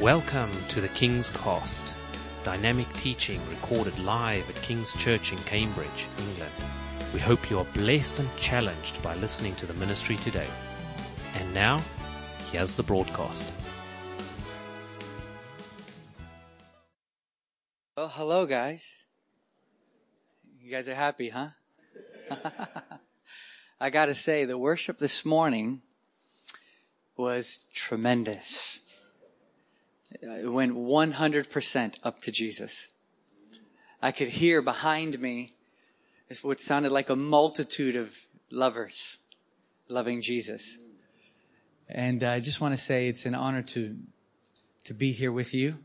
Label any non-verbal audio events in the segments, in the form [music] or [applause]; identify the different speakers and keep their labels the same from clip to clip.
Speaker 1: Welcome to the King's Cost, dynamic teaching recorded live at King's Church in Cambridge, England. We hope you are blessed and challenged by listening to the ministry today. And now, here's the broadcast.
Speaker 2: Well, hello, guys. You guys are happy, huh? [laughs] I gotta say, the worship this morning was tremendous. It went 100% up to Jesus. I could hear behind me is what sounded like a multitude of lovers loving Jesus. And I just want to say it's an honor to, to be here with you.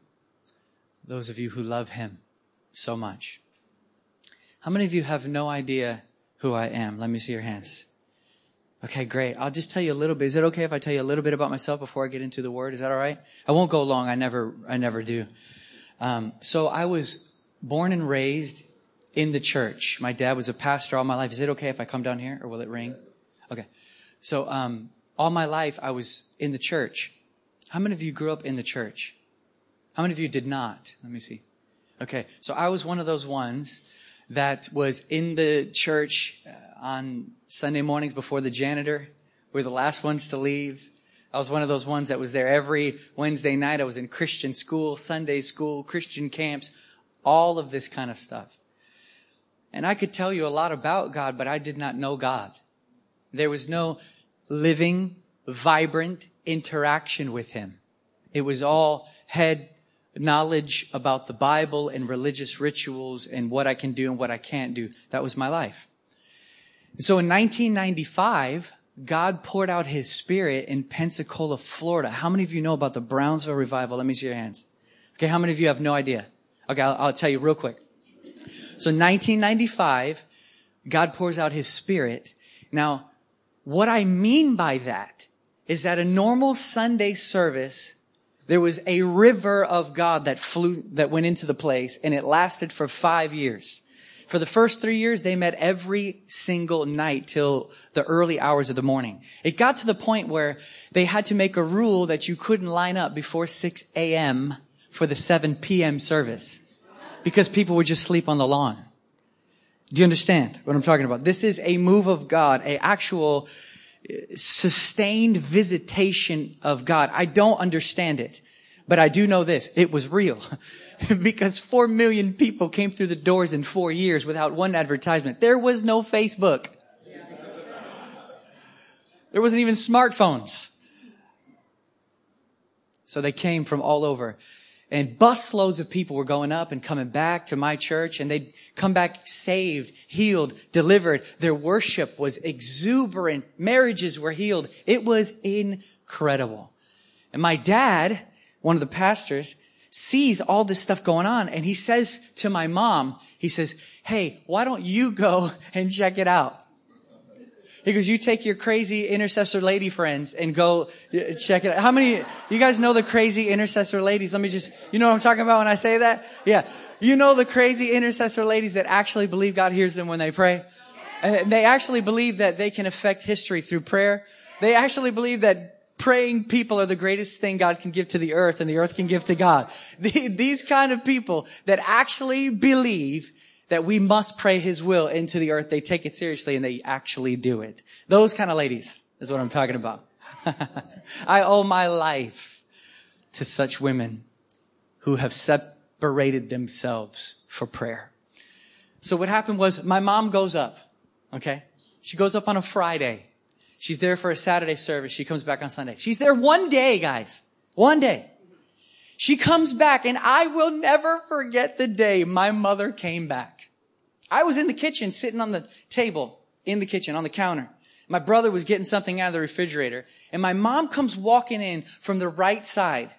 Speaker 2: Those of you who love him so much. How many of you have no idea who I am? Let me see your hands. Okay, great. I'll just tell you a little bit. Is it okay if I tell you a little bit about myself before I get into the word? Is that all right? I won't go long. I never, I never do. Um, so I was born and raised in the church. My dad was a pastor all my life. Is it okay if I come down here or will it ring? Okay. So, um, all my life I was in the church. How many of you grew up in the church? How many of you did not? Let me see. Okay. So I was one of those ones that was in the church uh, on Sunday mornings before the janitor. We were the last ones to leave. I was one of those ones that was there every Wednesday night. I was in Christian school, Sunday school, Christian camps, all of this kind of stuff. And I could tell you a lot about God, but I did not know God. There was no living, vibrant interaction with Him. It was all head knowledge about the Bible and religious rituals and what I can do and what I can't do. That was my life. So in 1995, God poured out his spirit in Pensacola, Florida. How many of you know about the Brownsville revival? Let me see your hands. Okay, how many of you have no idea? Okay, I'll, I'll tell you real quick. So 1995, God pours out his spirit. Now, what I mean by that is that a normal Sunday service, there was a river of God that flew, that went into the place and it lasted for five years. For the first three years, they met every single night till the early hours of the morning. It got to the point where they had to make a rule that you couldn't line up before 6 a.m. for the 7 p.m. service because people would just sleep on the lawn. Do you understand what I'm talking about? This is a move of God, a actual uh, sustained visitation of God. I don't understand it, but I do know this. It was real. [laughs] because four million people came through the doors in four years without one advertisement. There was no Facebook. There wasn't even smartphones. So they came from all over. And busloads of people were going up and coming back to my church and they'd come back saved, healed, delivered. Their worship was exuberant. Marriages were healed. It was incredible. And my dad, one of the pastors, sees all this stuff going on and he says to my mom, he says, Hey, why don't you go [laughs] and check it out? He goes, you take your crazy intercessor lady friends and go uh, check it out. How many, you guys know the crazy intercessor ladies? Let me just, you know what I'm talking about when I say that? Yeah. You know the crazy intercessor ladies that actually believe God hears them when they pray? And they actually believe that they can affect history through prayer. They actually believe that praying people are the greatest thing God can give to the earth and the earth can give to God. [laughs] These kind of people that actually believe that we must pray his will into the earth, they take it seriously and they actually do it. Those kind of ladies is what I'm talking about. [laughs] I owe my life to such women who have separated themselves for prayer. So what happened was my mom goes up, okay? She goes up on a Friday She's there for a Saturday service. She comes back on Sunday. She's there one day, guys. One day. She comes back and I will never forget the day my mother came back. I was in the kitchen sitting on the table in the kitchen on the counter. My brother was getting something out of the refrigerator and my mom comes walking in from the right side.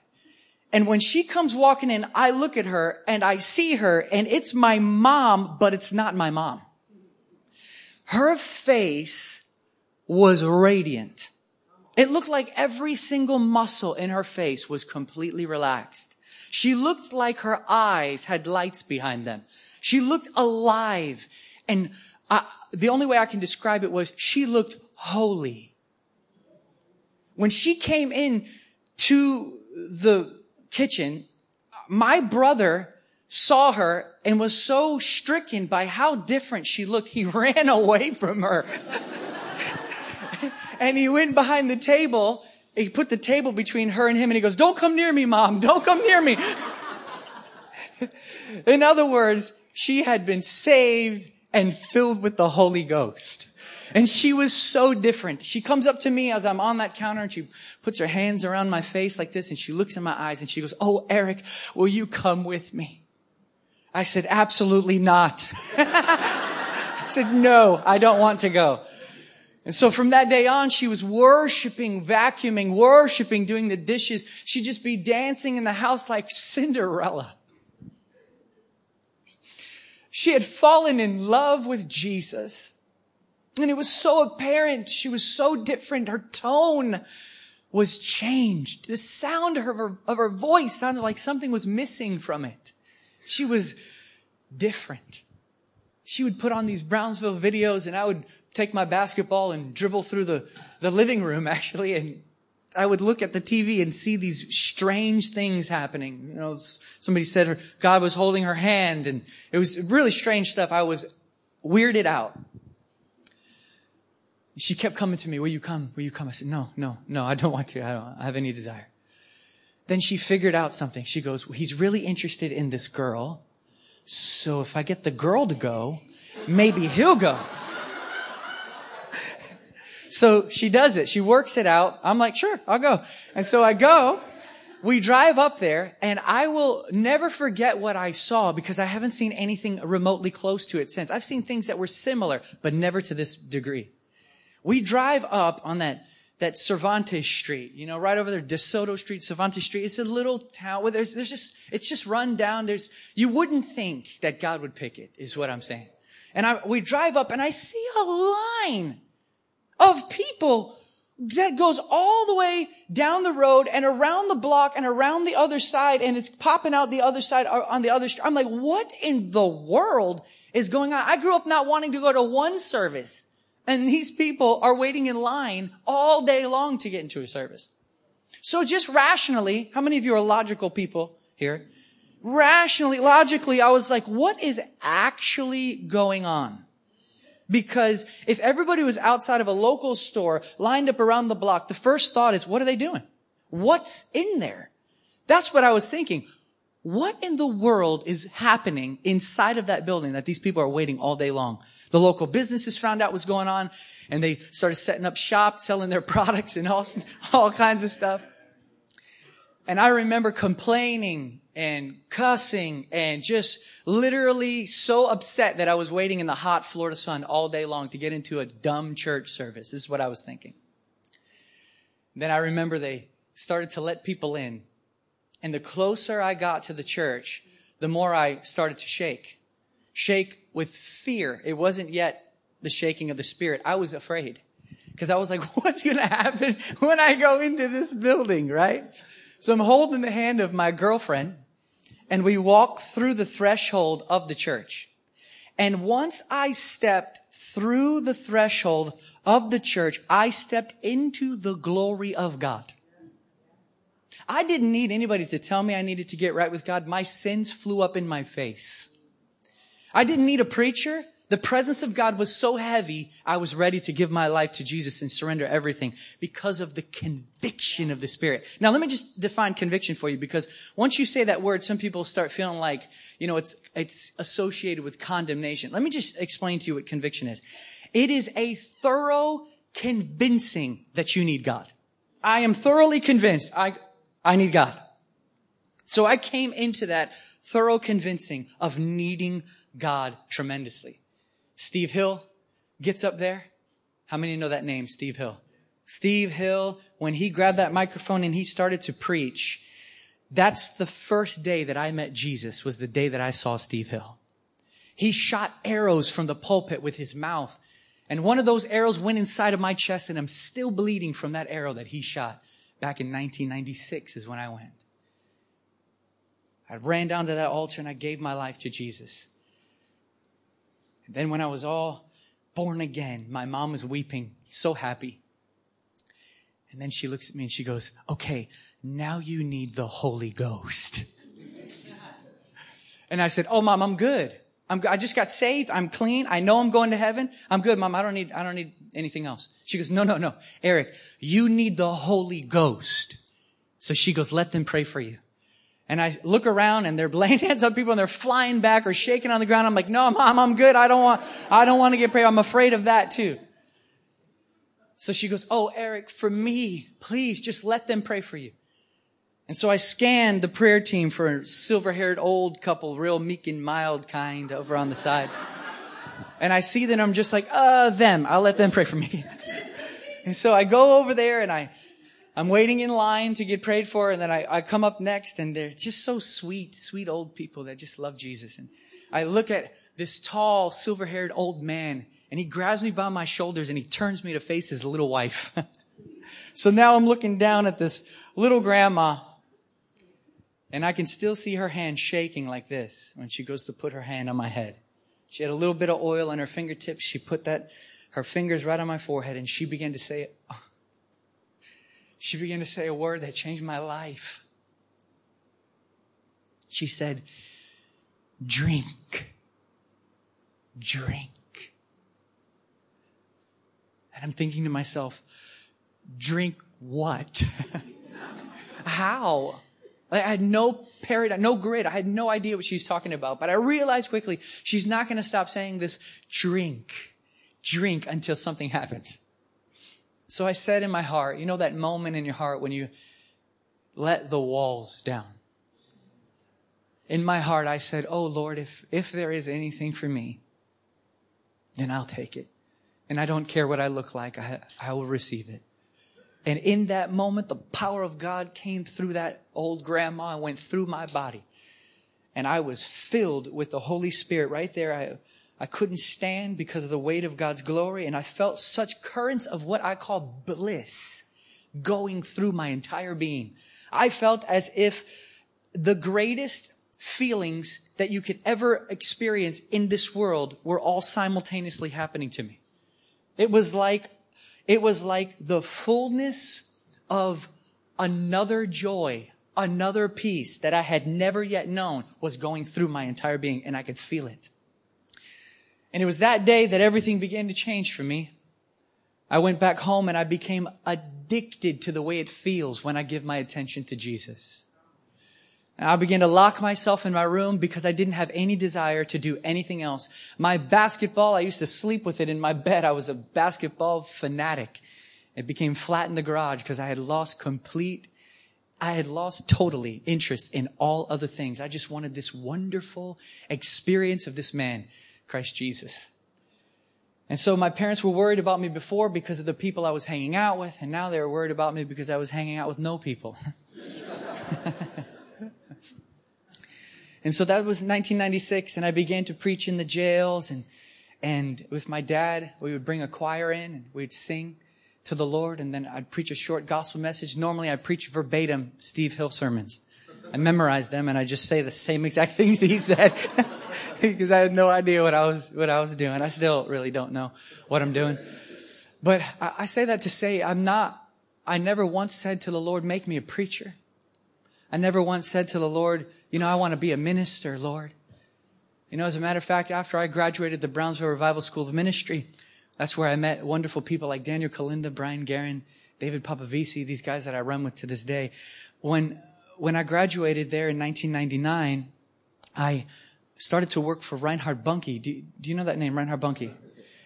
Speaker 2: And when she comes walking in, I look at her and I see her and it's my mom, but it's not my mom. Her face was radiant. It looked like every single muscle in her face was completely relaxed. She looked like her eyes had lights behind them. She looked alive. And I, the only way I can describe it was she looked holy. When she came in to the kitchen, my brother saw her and was so stricken by how different she looked, he [laughs] ran away from her. And he went behind the table. He put the table between her and him and he goes, don't come near me, mom. [laughs] Don't come near me. [laughs] In other words, she had been saved and filled with the Holy Ghost. And she was so different. She comes up to me as I'm on that counter and she puts her hands around my face like this and she looks in my eyes and she goes, Oh, Eric, will you come with me? I said, absolutely not. [laughs] I said, no, I don't want to go. And so from that day on, she was worshiping, vacuuming, worshiping, doing the dishes. She'd just be dancing in the house like Cinderella. She had fallen in love with Jesus. And it was so apparent. She was so different. Her tone was changed. The sound of her, of her voice sounded like something was missing from it. She was different. She would put on these Brownsville videos and I would take my basketball and dribble through the, the living room [laughs] actually and I would look at the TV and see these strange things happening. You know, somebody said her, God was holding her hand and it was really strange stuff. I was weirded out. She kept coming to me, will you come? Will you come? I said, no, no, no, I don't want to. I don't have any desire. Then she figured out something. She goes, he's really interested in this girl. So if I get the girl to go, maybe he'll go. So she does it. She works it out. I'm like, sure, I'll go. And so I go. We drive up there and I will never forget what I saw because I haven't seen anything remotely close to it since. I've seen things that were similar, but never to this degree. We drive up on that that Cervantes Street, you know, right over there, DeSoto Street, Cervantes Street. It's a little town where there's, there's just, it's just run down. There's, you wouldn't think that God would pick it, is what I'm saying. And I, we drive up and I see a line of people that goes all the way down the road and around the block and around the other side and it's popping out the other side uh, on the other street. I'm like, what in the world is going on? I grew up not wanting to go to one service. And these people are waiting in line all day long to get into a service. So just rationally, how many of you are logical people here? Rationally, logically, I was like, what is actually going on? Because if everybody was outside of a local store lined up around the block, the first thought is, what are they doing? What's in there? That's what I was thinking. What in the world is happening inside of that building that these people are waiting all day long? The local businesses found out what's going on and they started setting up shop, selling their [laughs] products and all, all kinds of stuff. And I remember complaining and cussing and just literally so upset that I was waiting in the hot Florida sun all day long to get into a dumb church service. This is what I was thinking. Then I remember they started to let people in. And the closer I got to the church, the more I started to shake. Shake with fear. It wasn't yet the shaking of the spirit. I was afraid because I was like, [laughs] what's going to happen when I go into this building, right? So I'm holding the hand of my girlfriend and we walk through the threshold of the church. And once I stepped through the threshold of the church, I stepped into the glory of God. I didn't need anybody to tell me I needed to get right with God. My sins flew up in my face. I didn't need a preacher. The presence of God was so heavy, I was ready to give my life to Jesus and surrender everything because of the conviction of the Spirit. Now, let me just define conviction for you because once you say that word, some people start feeling like, you know, it's, it's associated with condemnation. Let me just explain to you what conviction is. It is a thorough convincing that you need God. I am thoroughly convinced I, I need God. So I came into that thorough convincing of needing God tremendously. Steve Hill gets up there. How many know that name, Steve Hill? Steve Hill, when he grabbed that microphone and he started to preach, that's the first day that I met Jesus was the day that I saw Steve Hill. He shot arrows from the pulpit with his mouth. And one of those arrows went inside of my chest and I'm still bleeding from that arrow that he shot back in 1996 is when I went. I ran down to that altar and I gave my life to Jesus. And then when I was all born again, my mom was weeping, so happy. And then she looks at me and she goes, okay, now you need the Holy Ghost. [laughs] and I said, oh, mom, I'm good. I'm, I just got saved. I'm clean. I know I'm going to heaven. I'm good, mom. I don't need, I don't need anything else. She goes, no, no, no. Eric, you need the Holy Ghost. So she goes, let them pray for you. And I look around and they're [laughs] laying hands on people and they're flying back or shaking on the ground. I'm like, no, mom, I'm good. I don't want, I don't want to get prayed. I'm afraid of that too. So she goes, Oh, Eric, for me, please just let them pray for you. And so I scanned the prayer team for a silver haired old couple, real meek and mild kind over on the side. And I see that I'm just like, uh, them. I'll let them pray for me. [laughs] and so I go over there and I, I'm waiting in line to get prayed for. And then I, I come up next and they're just so sweet, sweet old people that just love Jesus. And I look at this tall, silver haired old man and he grabs me by my shoulders and he turns me to face his little wife. [laughs] so now I'm looking down at this little grandma and I can still see her hand shaking like this when she goes to put her hand on my head. She had a little bit of oil on her fingertips. She put that, her fingers right on my forehead and she began to say, she began to say a word that changed my life. She said, drink, drink. And I'm thinking to myself, drink what? [laughs] How? I had no paradigm, no grid. I had no idea what she was talking about. But I realized quickly she's not going to stop saying this drink, drink until something happens. So I said in my heart, you know that moment in your heart when you let the walls down. In my heart, I said, Oh Lord, if, if there is anything for me, then I'll take it and I don't care what I look like, I, I will receive it. And in that moment, the power of God came through that old grandma and went through my body. And I was filled with the Holy Spirit right there. I, I couldn't stand because of the weight of God's glory. And I felt such currents of what I call bliss going through my entire being. I felt as if the greatest feelings that you could ever experience in this world were all simultaneously happening to me. It was like, it was like the fullness of another joy, another peace that I had never yet known was going through my entire being and I could feel it. And it was that day that everything began to change for me. I went back home and I became addicted to the way it feels when I give my attention to Jesus. I began to lock myself in my room because I didn't have any desire to do anything else. My basketball, I used to sleep with it in my bed. I was a basketball fanatic. It became flat in the garage because I had lost complete, I had lost totally interest in all other things. I just wanted this wonderful experience of this man, Christ Jesus. And so my parents were worried about me before because of the people I was hanging out with, and now they were worried about me because I was hanging out with no people. [laughs] And so that was 1996, and I began to preach in the jails, and and with my dad, we would bring a choir in, and we'd sing to the Lord, and then I'd preach a short gospel message. Normally, I preach verbatim Steve Hill sermons. I memorized them, and I just say the same exact [laughs] things he said [laughs] because I had no idea what I was what I was doing. I still really don't know what I'm doing. But I, I say that to say I'm not. I never once said to the Lord, "Make me a preacher." I never once said to the Lord, you know, I want to be a minister, Lord. You know, as a matter of fact, after I graduated the Brownsville Revival School of Ministry, that's where I met wonderful people like Daniel Kolenda, Brian Guerin, David Papavisi, these guys that I run with to this day. When, when I graduated there in 1999, I started to work for Reinhard Bonnke. Do, do you know that name, Reinhard Bonnke?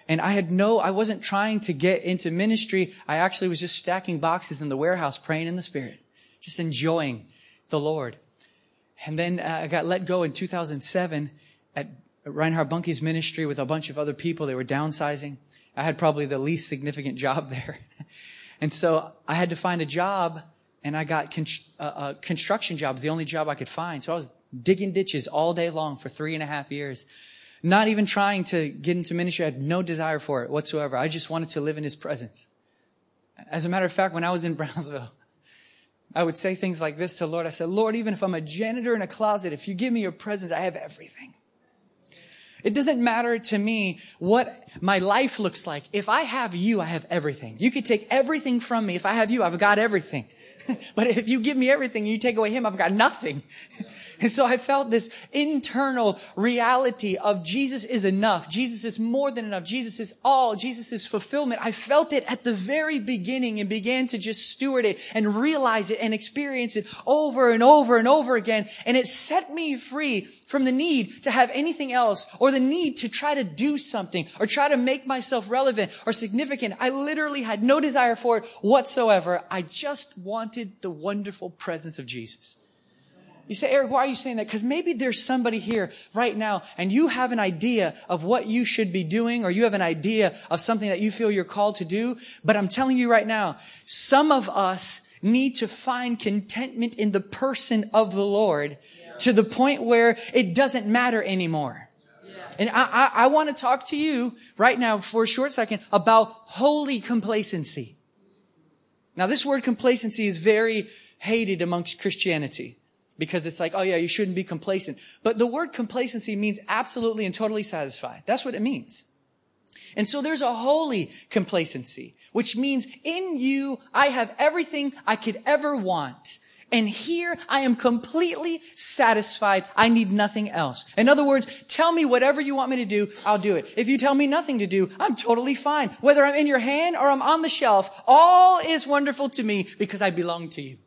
Speaker 2: And I had no, I wasn't trying to get into ministry. I actually was just stacking boxes in the warehouse, praying in the Spirit, just enjoying the Lord. And then uh, I got let go in 2007 at Reinhard Bonnke's ministry with a bunch of other people. They were downsizing. I had probably the least significant [laughs] job there. and so I had to find a job and I got con- uh, uh, construction jobs, the only job I could find. So I was digging ditches all day long for three and a half years. Not even trying to get into ministry. I had no desire for it whatsoever. I just wanted to live in his presence. As a matter of fact, when I was in [laughs] Brownsville, I would say things like this to Lord. I said, Lord, even if I'm a janitor in a closet, if you give me your presence, I have everything. It doesn't matter to me what my life looks like. If I have you, I have everything. You could take everything from me. If I have you, I've got everything. [laughs] but if you give me everything and you take away him, I've got nothing. And so I felt this internal reality of Jesus is enough. Jesus is more than enough. Jesus is all. Jesus is fulfillment. I felt it at the very beginning and began to just steward it and realize it and experience it over and over and over again. And it set me free from the need to have anything else or the need to try to do something or try to make myself relevant or significant. I literally had no desire for it whatsoever. I just wanted the wonderful presence of Jesus. You say, Eric, why are you saying that? Because maybe there's somebody here right now and you have an idea of what you should be doing or you have an idea of something that you feel you're called to do. But I'm telling you right now, some of us need to find contentment in the person of the Lord yeah. to the point where it doesn't matter anymore. Yeah. And I, I, I want to talk to you right now for a short second about holy complacency. Now, this word complacency is very hated amongst Christianity because it's like, oh yeah, you shouldn't be complacent. But the word complacency means absolutely and totally satisfied. That's what it means. And so there's a holy complacency, which means in you, I have everything I could ever want. And here I am completely satisfied. I need nothing else. In other words, tell me whatever you want me to do, I'll do it. If you tell me nothing to do, I'm totally fine. Whether I'm in your hand or I'm on the shelf, all is wonderful to me because I belong to you.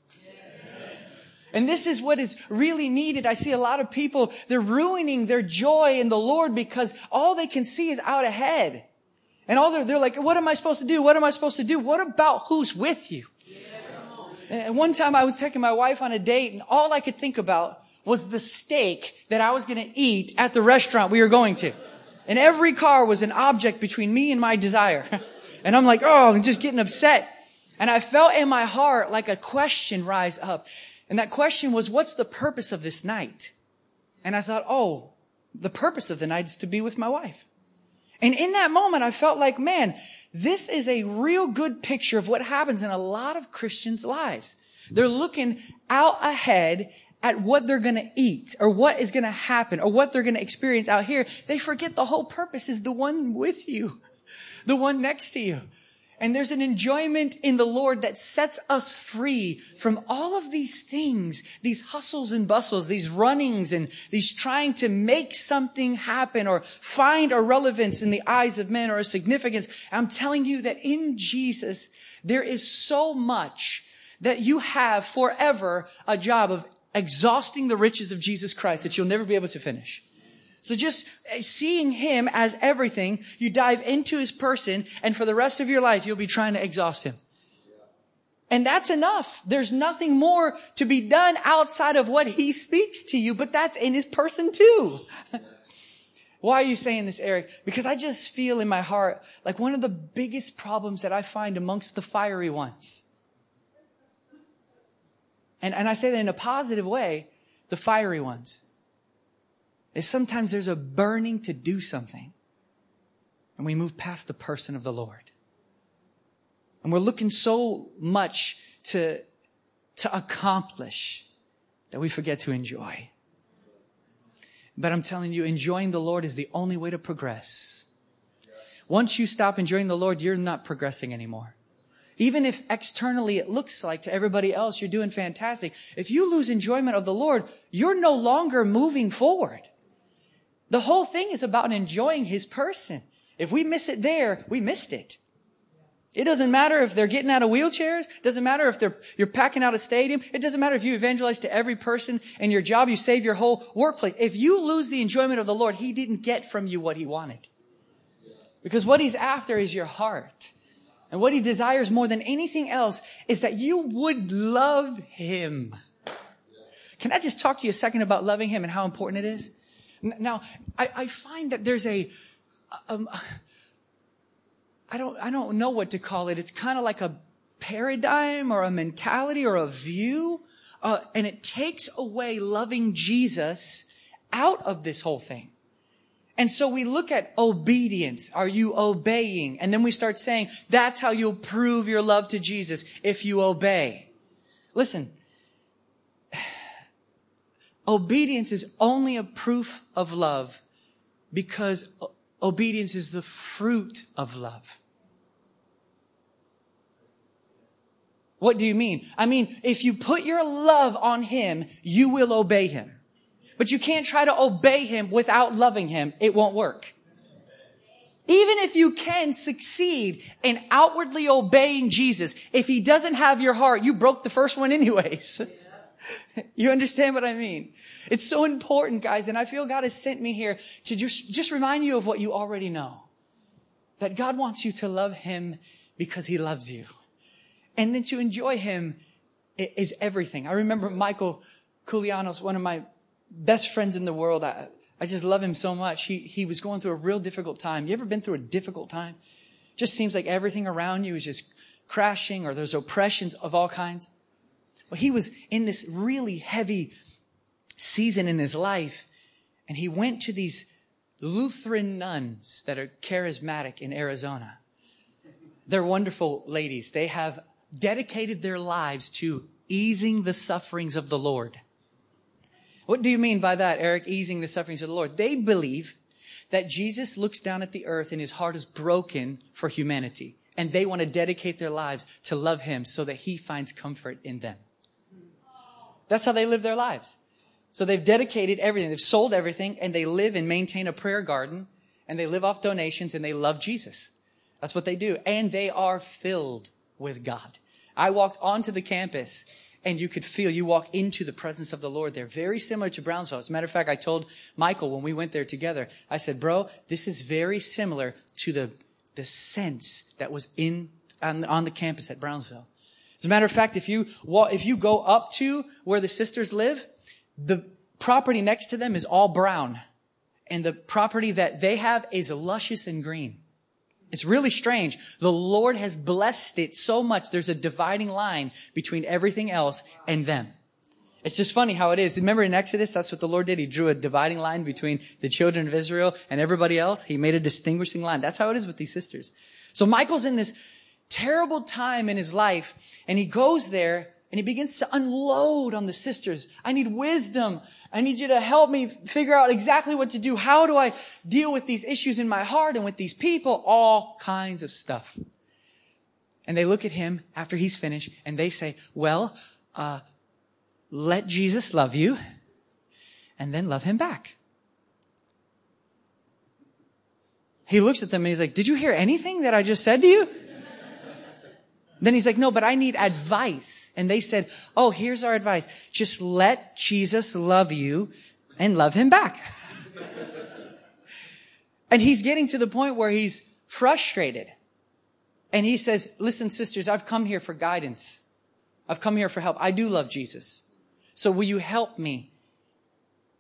Speaker 2: And this is what is really needed. I see a lot of people, they're ruining their joy in the Lord because all they can see is out ahead. And all they're, they're like, what am I supposed to do? What am I supposed to do? What about who's with you? And one time I was taking my wife on a date and all I could think about was the steak that I was going to eat at the restaurant we were going to. And every car was an object between me and my desire. [laughs] And I'm like, oh, I'm just getting upset. And I felt in my heart like a question rise up. And that question was, what's the purpose of this night? And I thought, oh, the purpose of the night is to be with my wife. And in that moment, I felt like, man, this is a real good picture of what happens in a lot of Christians' lives. They're looking out ahead at what they're going to eat or what is going to happen or what they're going to experience out here. They forget the whole purpose is the one with you, [laughs] the one next to you. And there's an enjoyment in the Lord that sets us free from all of these things, these hustles and bustles, these runnings and these trying to make something happen or find a relevance in the eyes of men or a significance. I'm telling you that in Jesus, there is so much that you have forever a job of exhausting the riches of Jesus Christ that you'll never be able to finish. So just uh, seeing him as everything, you dive into his person and for the rest of your life, you'll be trying to exhaust him. And that's enough. There's nothing more to be done outside of what he speaks to you, but that's in his person too. [laughs] Why are you saying this, Eric? Because I just feel in my heart like one of the biggest problems that I find amongst the fiery ones. And, and I say that in a positive way, the fiery ones is sometimes there's a burning to do something and we move past the person of the Lord. And we're looking so much to, to accomplish that we forget to enjoy. But I'm telling you, enjoying the Lord is the only way to progress. Once you stop enjoying the Lord, you're not progressing anymore. Even if externally it looks like to everybody else you're doing fantastic, if you lose enjoyment of the Lord, you're no longer moving forward. The whole thing is about enjoying his person. If we miss it there, we missed it. It doesn't matter if they're getting out of wheelchairs. Doesn't matter if they're, you're packing out a stadium. It doesn't matter if you evangelize to every person in your job. You save your whole workplace. If you lose the enjoyment of the Lord, He didn't get from you what He wanted. Because what He's after is your heart. And what He desires more than anything else is that you would love Him. Can I just talk to you a second about loving Him and how important it is? Now, I, I find that there's a, um, I don't, I don't know what to call it. It's kind of like a paradigm or a mentality or a view. Uh, and it takes away loving Jesus out of this whole thing. And so we look at obedience. Are you obeying? And then we start saying, that's how you'll prove your love to Jesus if you obey. Listen, Obedience is only a proof of love Because obedience is the fruit of love. What do you mean? I mean, if you put your love on him, you will obey him. But you can't try to obey him without loving him. It won't work. Even if you can succeed in outwardly obeying Jesus, if he doesn't have your heart, you broke the first one anyways. [laughs] [laughs] you understand what I mean? It's so important, guys, and I feel God has sent me here to just, just remind you of what you already know. That God wants you to love him because he loves you. And then to enjoy him is everything. I remember Michael Koulianos, one of my best friends in the world. I, I just love him so much. He, he was going through a real difficult time. You ever been through a difficult time? Just seems like everything around you is just crashing or there's oppressions of all kinds. Well, he was in this really heavy season in his life and he went to these Lutheran nuns that are charismatic in Arizona. They're wonderful ladies. They have dedicated their lives to easing the sufferings of the Lord. What do you mean by that, Eric? Easing the sufferings of the Lord. They believe that Jesus looks down at the earth and his heart is broken for humanity. And they want to dedicate their lives to love him so that he finds comfort in them. That's how they live their lives. So they've dedicated everything. They've sold everything and they live and maintain a prayer garden and they live off donations and they love Jesus. That's what they do. And they are filled with God. I walked onto the campus and you could feel you walk into the presence of the Lord there. Very similar to Brownsville. As a matter of fact, I told Michael when we went there together, I said, bro, this is very similar to the, the sense that was in, on, on the campus at Brownsville. As a matter of fact, if you if you go up to where the sisters live, the property next to them is all brown. And the property that they have is luscious and green. It's really strange. The Lord has blessed it so much. There's a dividing line between everything else and them. It's just funny how it is. Remember in Exodus, that's what the Lord did. He drew a dividing line between the children of Israel and everybody else. He made a distinguishing line. That's how it is with these sisters. So Michael's in this terrible time in his life and he goes there and he begins to unload on the sisters. I need wisdom. I need you to help me figure out exactly what to do. How do I deal with these issues in my heart and with these people? All kinds of stuff. And they look at him after he's finished and they say, well, uh, let Jesus love you and then love him back. He looks at them and he's like, did you hear anything that I just said to you? Then he's like, no, but I need advice. And they said, oh, here's our advice. Just let Jesus love you and love him back. [laughs] and he's getting to the point where he's frustrated. And he says, listen, sisters, I've come here for guidance. I've come here for help. I do love Jesus. So will you help me?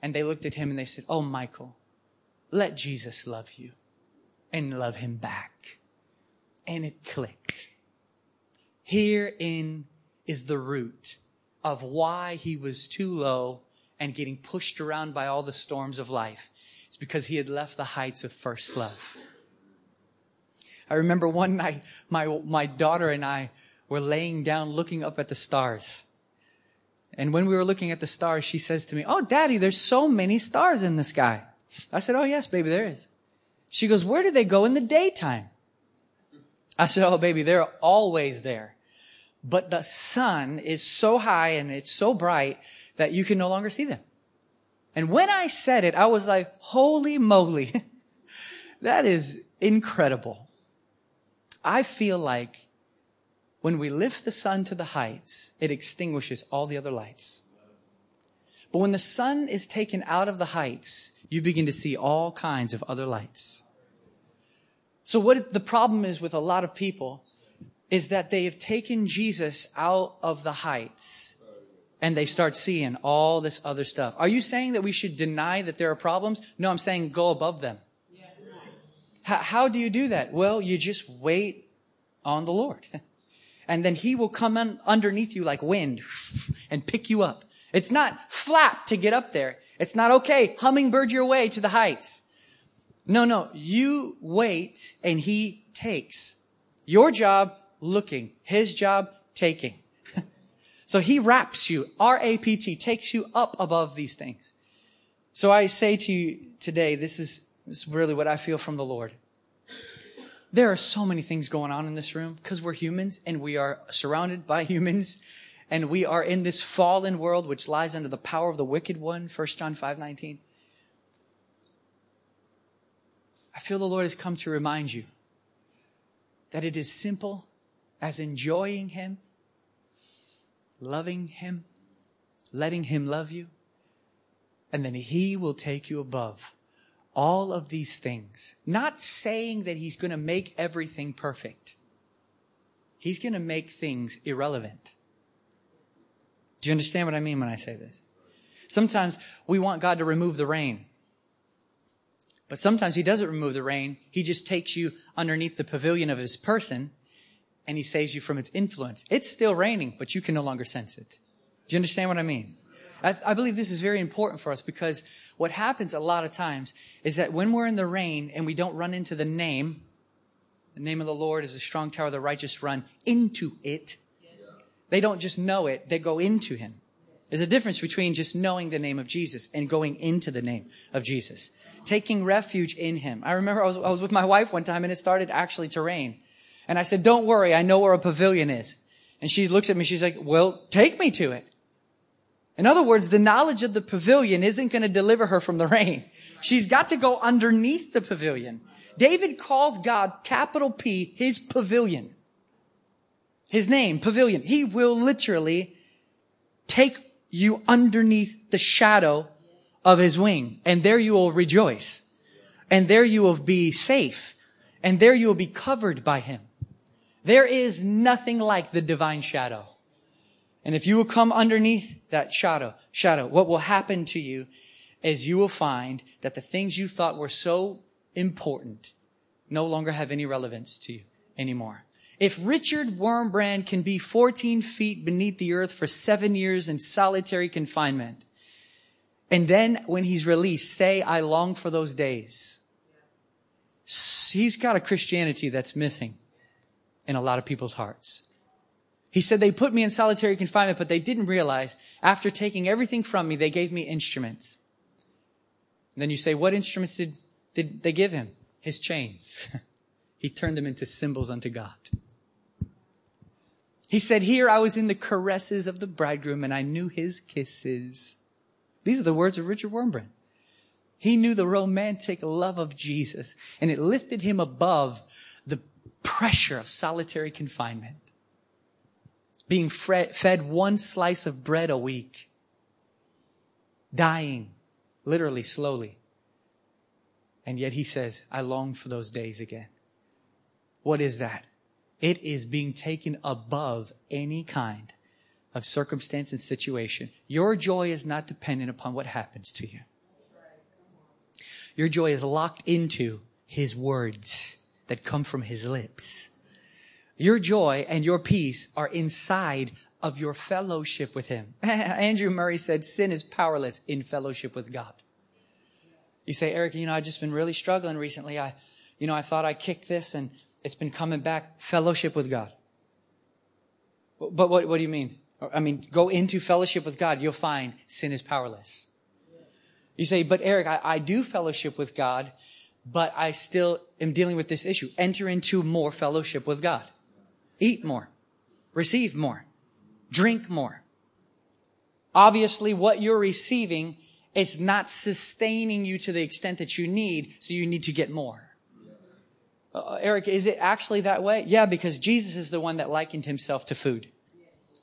Speaker 2: And they looked at him and they said, Oh, Michael, let Jesus love you and love him back. And it clicked. Herein is the root of why he was too low and getting pushed around by all the storms of life. It's because he had left the heights of first love. I remember one night, my, my daughter and I were laying down looking up at the stars. And when we were looking at the stars, she says to me, Oh, daddy, there's so many stars in the sky. I said, Oh, yes, baby, there is. She goes, Where do they go in the daytime? I said, Oh, baby, they're always there but the sun is so high and it's so bright that you can no longer see them. And when I said it, I was like, holy moly. [laughs] that is incredible. I feel like when we lift the sun to the heights, it extinguishes all the other lights. But when the sun is taken out of the heights, you begin to see all kinds of other lights. So what the problem is with a lot of people is that they have taken Jesus out of the heights and they start seeing all this other stuff. Are you saying that we should deny that there are problems? No, I'm saying go above them. How, how do you do that? Well, you just wait on the Lord. [laughs] and then he will come underneath you like wind [laughs] and pick you up. It's not flap to get up there. It's not okay, hummingbird your way to the heights. No, no, you wait and he takes. Your job looking. His job, taking. [laughs] so he wraps you, R-A-P-T, takes you up above these things. So I say to you today, this is This is really what I feel from the Lord. There are so many things going on in this room because we're humans and we are surrounded by [laughs] humans and we are in this fallen world which lies under the power of the wicked one, 1 John 5 19. I feel the Lord has come to remind you that it is simple as enjoying Him, loving Him, letting Him love you, and then He will take you above all of these things. Not saying that He's going to make everything perfect. He's going to make things irrelevant. Do you understand what I mean when I say this? Sometimes we want God to remove the rain. But sometimes he doesn't remove the rain. He just takes you underneath the pavilion of his person and he saves you from its influence. It's still raining, but you can no longer sense it. Do you understand what I mean? I, I, believe this is very important for us because what happens a lot of times is that when we're in the rain and we don't run into the name, the name of the Lord is a strong tower, the righteous run into it. They don't just know it, they go into him. There's a difference between just knowing the name of Jesus and going into the name of Jesus taking refuge in him. I remember I was, I was with my wife one time and it started actually to rain. And I said, don't worry, I know where a pavilion is. And she looks at me, she's like, well, take me to it. In other words, the knowledge of the pavilion isn't going to deliver her from the rain. She's got to go underneath the pavilion. David calls God, capital P, his pavilion. His name, pavilion. He will literally take you underneath the shadow of his wing. And there you will rejoice. And there you will be safe. And there you will be covered by him. There is nothing like the divine shadow. And if you will come underneath that shadow, shadow, what will happen to you is you will find that the things you thought were so important no longer have any relevance to you anymore. If Richard Wurmbrand can be 14 feet beneath the earth for seven years in solitary confinement, and then when he's released, say, I long for those days. He's got a Christianity that's missing in a lot of people's hearts. He said, they put me in solitary confinement, but they didn't realize after taking everything from me, they gave me instruments. And then you say, what instruments did, did they give him? His chains. [laughs] he turned them into cymbals unto God. He said, here I was in the caresses of the bridegroom and I knew his kisses. These are the words of Richard Wurmbrand. He knew the romantic love of Jesus and it lifted him above the pressure of solitary confinement. Being fed one slice of bread a week. Dying, literally slowly. And yet he says, I long for those days again. What is that? It is being taken above any kind of circumstance and situation. Your joy is not dependent upon what happens to you. Your joy is locked into his words that come from his lips. Your joy and your peace are inside of your fellowship with him. [laughs] Andrew Murray said sin is powerless in fellowship with God. You say, Eric, you know, I've just been really struggling recently. I, you know, I thought I kicked this and it's been coming back. Fellowship with God. But what, what do you mean? I mean, go into fellowship with God, you'll find sin is powerless. You say, but Eric, I, I do fellowship with God, but I still am dealing with this issue. Enter into more fellowship with God. Eat more. Receive more. Drink more. Obviously, what you're receiving is not sustaining you to the extent that you need, so you need to get more. Uh, Eric, is it actually that way? Yeah, because Jesus is the one that likened himself to food.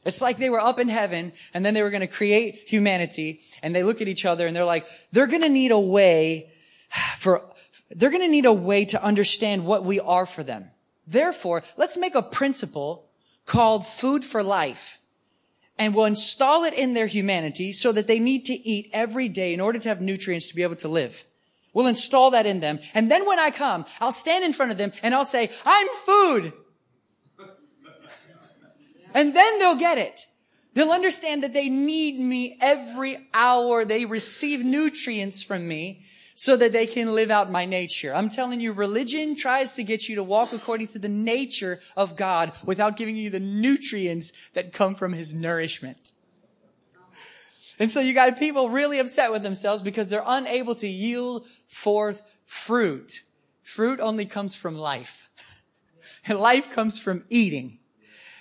Speaker 2: It's like they were up in heaven and then they were going to create humanity and they look at each other and they're like, they're going to need a way [sighs] for, they're going to need a way to understand what we are for them. Therefore, let's make a principle called food for life and we'll install it in their humanity so that they need to eat every day in order to have nutrients to be able to live. We'll install that in them. And then when I come, I'll stand in front of them and I'll say, I'm food. [laughs] And then they'll get it. They'll understand that they need me every hour. They receive nutrients from me so that they can live out my nature. I'm telling you, religion tries to get you to walk according to the nature of God without giving you the nutrients that come from his nourishment. And so you got people really upset with themselves because they're unable to yield forth fruit. Fruit only comes from life. [laughs] Life comes from eating.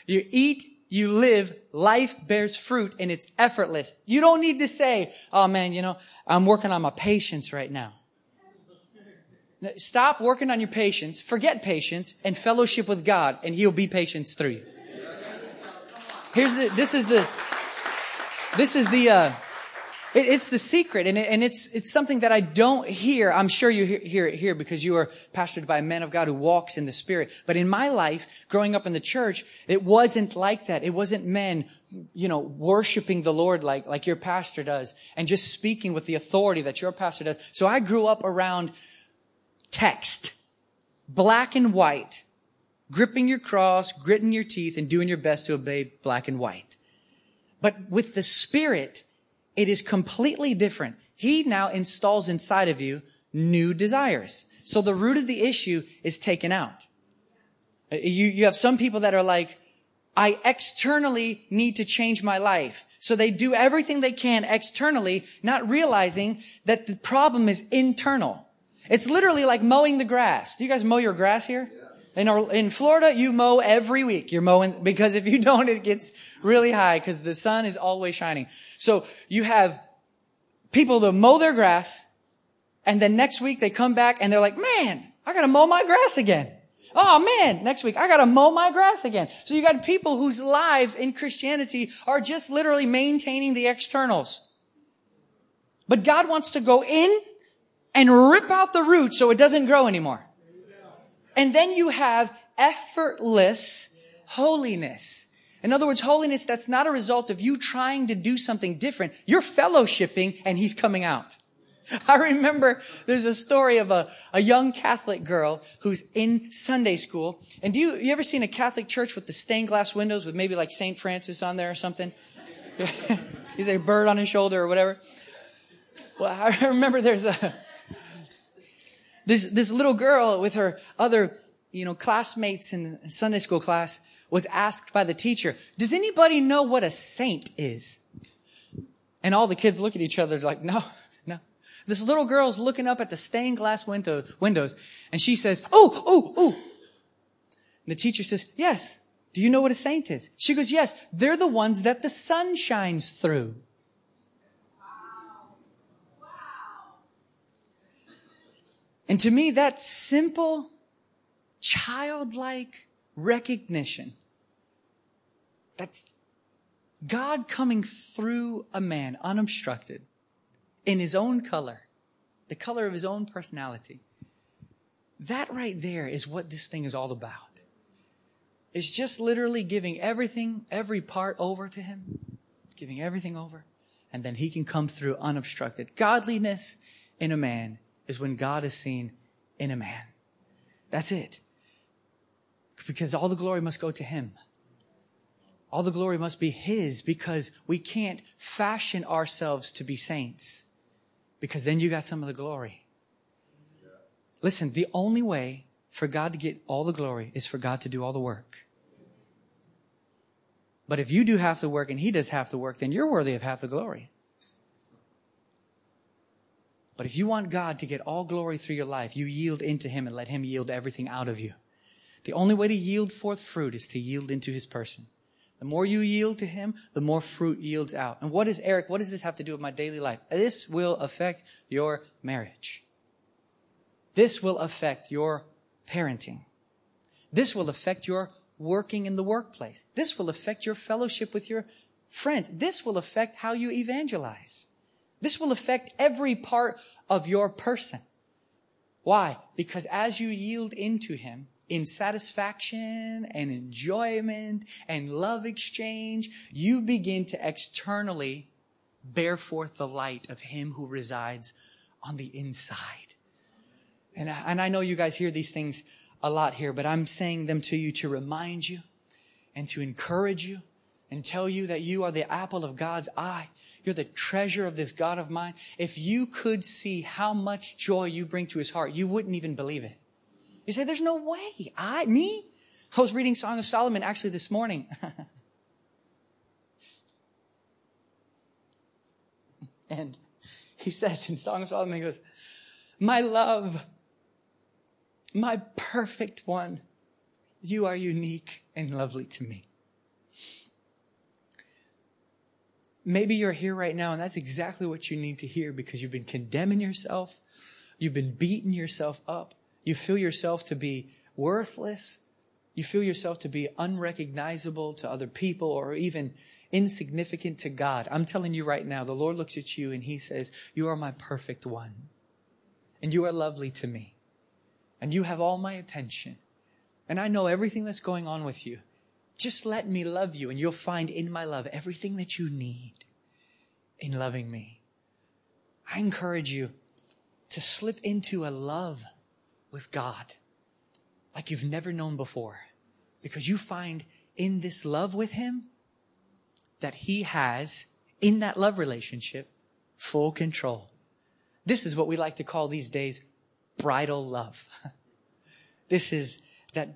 Speaker 2: You eat, you live, life bears fruit and it's effortless. You don't need to say, oh man, you know, I'm working on my patience right now. Stop working on your patience, forget patience, and fellowship with God, and He'll be patience through you. Here's the, this is the, this is the, uh, it's the secret, and, it's, it's something that I don't hear. I'm sure you hear, it here because you are pastored by a man of God who walks in the Spirit. But in my life, growing up in the church, it wasn't like that. It wasn't men, you know, worshiping the Lord like, like your pastor does, and just speaking with the authority that your pastor does. So I grew up around text, black and white, gripping your cross, gritting your teeth, and doing your best to obey black and white. But with the Spirit, it is completely different. He now installs inside of you new desires. So the root of the issue is taken out. Uh, you, you have some people that are like, I externally need to change my life. So they do everything they can externally, not realizing that the problem is internal. It's literally like mowing the grass. Do you guys mow your grass here? In, our, in Florida, you mow every week. You're mowing, because if you don't, it gets really high because the sun is always shining. So you have people that mow their grass and then next week they come back and they're like, man, I gotta mow my grass again. Oh man, next week I gotta mow my grass again. So you got people whose lives in Christianity are just literally maintaining the externals. But God wants to go in and rip out the root so it doesn't grow anymore. And then you have effortless holiness. In other words, holiness that's not a result of you trying to do something different. You're fellowshipping and he's coming out. [laughs] I remember there's a story of a, a young Catholic girl who's in Sunday school. And do you, you ever seen a Catholic church with the stained glass windows with maybe like St. Francis on there or something? [laughs] He's a bird on his shoulder or whatever. Well, [laughs] I remember there's a, this, this little girl with her other, you know, classmates in Sunday school class was asked by the teacher, does anybody know what a saint is? And all the kids look at each other like, no, no. This little girl's looking up at the stained glass window, windows and she says, oh, oh, oh. And the teacher says, yes. Do you know what a saint is? She goes, yes. They're the ones that the sun shines through. And to me, that simple, childlike recognition that's God coming through a man unobstructed in his own color, the color of his own personality. That right there is what this thing is all about. It's just literally giving everything, every part over to him, giving everything over, and then he can come through unobstructed. Godliness in a man is when God is seen in a man. That's it. Because all the glory must go to him. All the glory must be his because we can't fashion ourselves to be saints because then you got some of the glory. Listen, the only way for God to get all the glory is for God to do all the work. But if you do half the work and he does half the work, then you're worthy of half the glory. But if you want God to get all glory through your life, you yield into Him and let Him yield everything out of you. The only way to yield forth fruit is to yield into His person. The more you yield to Him, the more fruit yields out. And what is, Eric, what does this have to do with my daily life? This will affect your marriage. This will affect your parenting. This will affect your working in the workplace. This will affect your fellowship with your friends. This will affect how you evangelize. This will affect every part of your person. Why? Because as you yield into Him in satisfaction and enjoyment and love exchange, you begin to externally bear forth the light of Him who resides on the inside. And I, and I know you guys hear these things a lot here, but I'm saying them to you to remind you and to encourage you and tell you that you are the apple of God's eye you're the treasure of this God of mine. If you could see how much joy you bring to his heart, you wouldn't even believe it. You say, there's no way. I, me? I was reading Song of Solomon actually this morning. [laughs] and he says in Song of Solomon, he goes, my love My perfect one. You are unique and lovely to me. Maybe you're here right now and that's exactly what you need to hear because you've been condemning yourself. You've been beating yourself up. You feel yourself to be worthless. You feel yourself to be unrecognizable to other people or even insignificant to God. I'm telling you right now, the Lord looks at you and he says, you are my perfect one and you are lovely to me and you have all my attention and I know everything that's going on with you. Just let me love you and you'll find in my love everything that you need in loving me. I encourage you to slip into a love with God like you've never known before because you find in this love with Him that He has in that love relationship full control. This is what we like to call these days bridal love. [laughs] this is that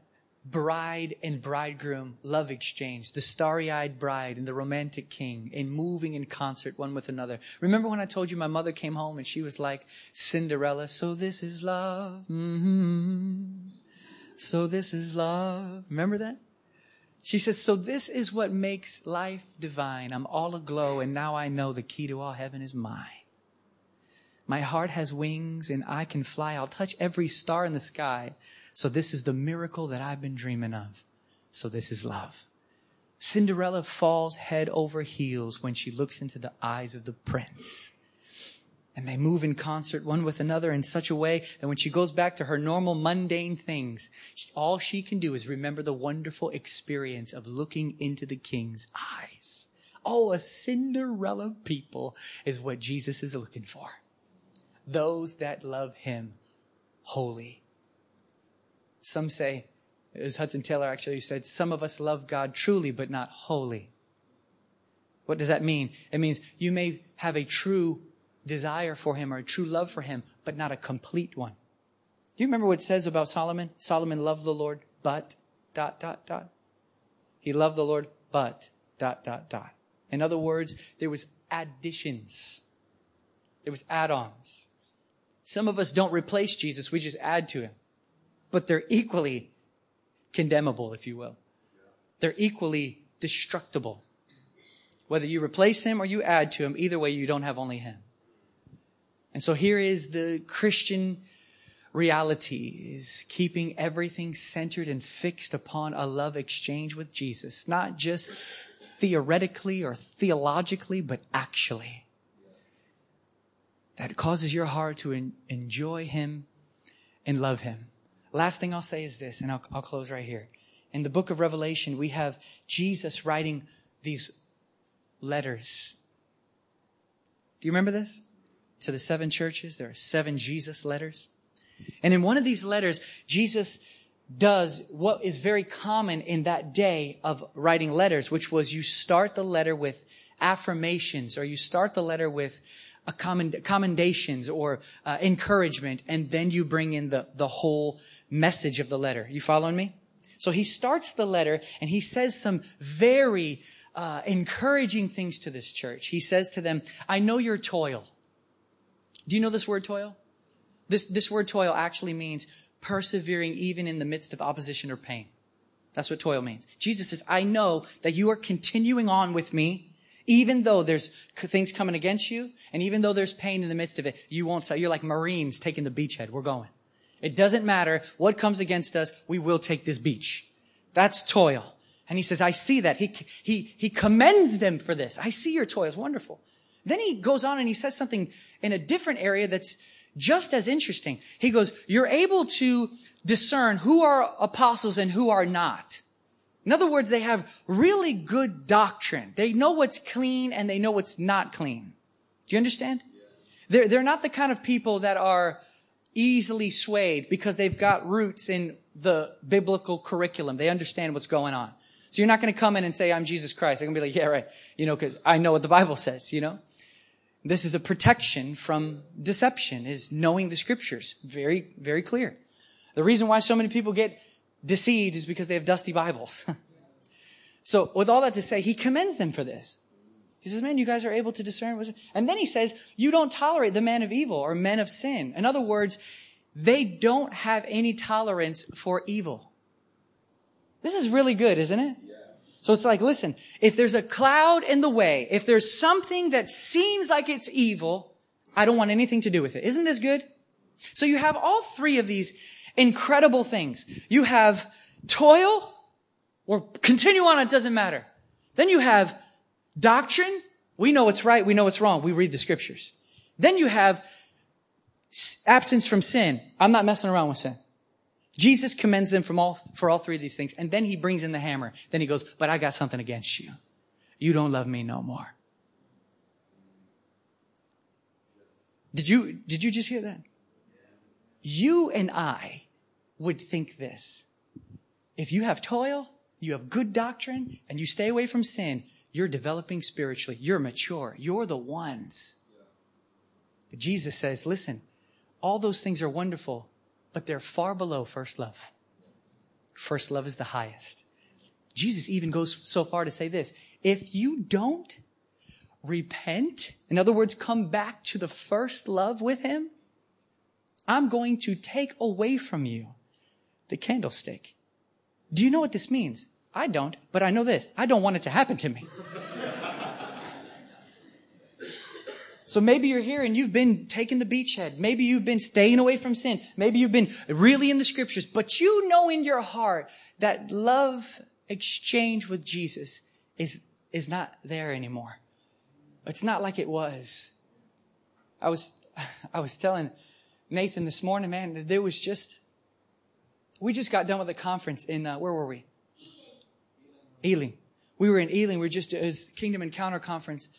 Speaker 2: bride and bridegroom love exchange, the starry eyed bride and the romantic king in moving in concert one with another. Remember when I told you my mother came home and she was like Cinderella, so this is love. Mm-hmm. So this is love. Remember that? She says, so this is what makes life divine. I'm all aglow and now I know the key to all heaven is mine. My heart has wings and I can fly. I'll touch every star in the sky. So this is the miracle that I've been dreaming of. So this is love. Cinderella falls head over heels when she looks into the eyes of the prince. And they move in concert one with another in such a way that when she goes back to her normal mundane things, all she can do is remember the wonderful experience of looking into the king's eyes. Oh, a Cinderella people is what Jesus is looking for. Those that love him wholly some say, it was Hudson Taylor actually who said, some of us love God truly, but not wholly. What does that mean? It means you may have a true desire for him or a true love for him, but not a complete one. Do you remember what it says about Solomon? Solomon loved the Lord, but dot, dot, dot. He loved the Lord, but dot, dot, dot. In other words, there was additions. There was add-ons. Some of us don't replace Jesus, we just add to him but they're equally condemnable, if you will. They're equally destructible. Whether you replace him or you add to him, either way, you don't have only him. And so here is the Christian reality is keeping everything centered and fixed upon a love exchange with Jesus, not just theoretically or theologically, but actually. That causes your heart to en- enjoy him and love him. Last thing I'll say is this, and I'll, I'll close right here. In the book of Revelation, we have Jesus writing these letters. Do you remember this? To the seven churches, there are seven Jesus letters. And in one of these letters, Jesus does what is very common in that day of writing letters, which was you start the letter with affirmations or you start the letter with commend, commendations or uh, encouragement, and then you bring in the, the whole message of the letter. You following me? So he starts the letter and he says some very uh, encouraging things to this church. He says to them, I know your toil. Do you know this word toil? This, this word toil actually means persevering even in the midst of opposition or pain. That's what toil means. Jesus says, I know that you are continuing on with me even though there's things coming against you, and even though there's pain in the midst of it, you won't say, you're like Marines taking the beachhead. We're going. It doesn't matter what comes against us, we will take this beach. That's toil. And he says, I see that. He, he, he commends them for this. I see your toil. It's wonderful. Then he goes on and he says something in a different area that's just as interesting. He goes, you're able to discern who are apostles and who are not. In other words, they have really good doctrine. They know what's clean and they know what's not clean. Do you understand? They're, they're not the kind of people that are easily swayed because they've got roots in the biblical curriculum. They understand what's going on. So you're not going to come in and say, I'm Jesus Christ. They're going to be like, yeah, right. You know, cause I know what the Bible says, you know? This is a protection from deception is knowing the scriptures. Very, very clear. The reason why so many people get deceived is because they have dusty Bibles. [laughs] so with all that to say, he commends them for this. He says, man, you guys are able to discern. And then he says, you don't tolerate the man of evil or men of sin. In other words, they don't have any tolerance for evil. This is really good, isn't it? So it's like, listen, if there's a cloud in the way, if there's something that seems like it's evil, I don't want anything to do with it. Isn't this good? So you have all three of these incredible things. You have toil, or continue on, it doesn't matter. Then you have doctrine. We know what's right, we know what's wrong. We read the scriptures. Then you have absence from sin. I'm not messing around with sin. Jesus commends them from all, for all three of these things. And then he brings in the hammer. Then he goes, but I got something against you. You don't love me no more. Did you, did you just hear that? You and I would think this. If you have toil, you have good doctrine, and you stay away from sin, you're developing spiritually. You're mature. You're the ones. But Jesus says, listen, all those things are wonderful, but they're far below first love. First love is the highest. Jesus even goes so far to say this. If you don't repent, in other words, come back to the first love with him, I'm going to take away from you the candlestick. Do you know what this means? I don't, but I know this. I don't want it to happen to me. [laughs] So maybe you're here and you've been taking the beachhead. Maybe you've been staying away from sin. Maybe you've been really in the scriptures, but you know in your heart that love exchange with Jesus is, is not there anymore. It's not like it was. I was, [laughs] I was telling Nathan this morning, man, there was just, we just got done with a conference in, uh, where were we? Ealing. We were in Ealing. We were just, it was Kingdom Encounter Conference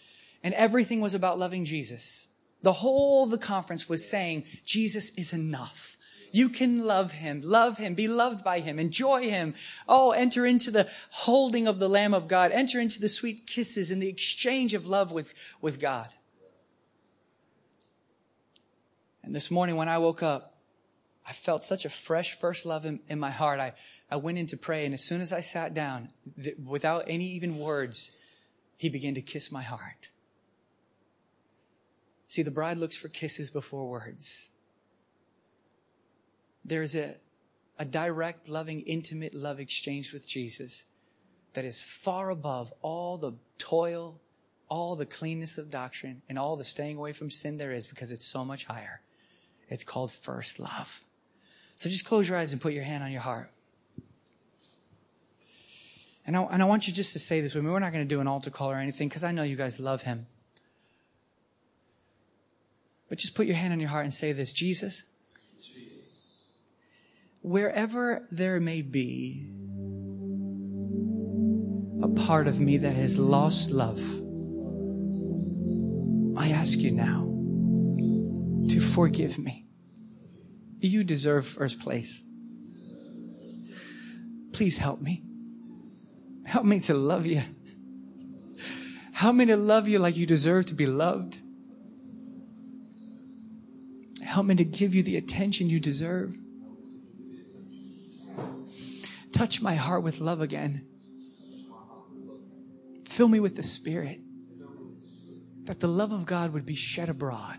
Speaker 2: and everything was about loving Jesus. The whole the conference was saying Jesus is enough. You can love him, love him, be loved by him, enjoy him. Oh, enter into the holding of the Lamb of God. Enter into the sweet kisses and the exchange of love with, with God. And this morning when I woke up, I felt such a fresh first love in, in my heart. I, I went in to pray, and as soon as I sat down, th- without any even words, he began to kiss my heart. See, the bride looks for kisses before words. There's a, a direct, loving, intimate love exchange with Jesus that is far above all the toil, all the cleanness of doctrine, and all the staying away from sin there is because it's so much higher. It's called first love. So just close your eyes and put your hand on your heart. And I, and I want you just to say this with me. We're not going to do an altar call or anything because I know you guys love him. But just put your hand on your heart and say this Jesus, wherever there may be a part of me that has lost love, I ask you now to forgive me. You deserve first place. Please help me. Help me to love you. Help me to love you like you deserve to be loved. Help me to give you the attention you deserve. Touch my heart with love again. Fill me with the Spirit. That the love of God would be shed abroad.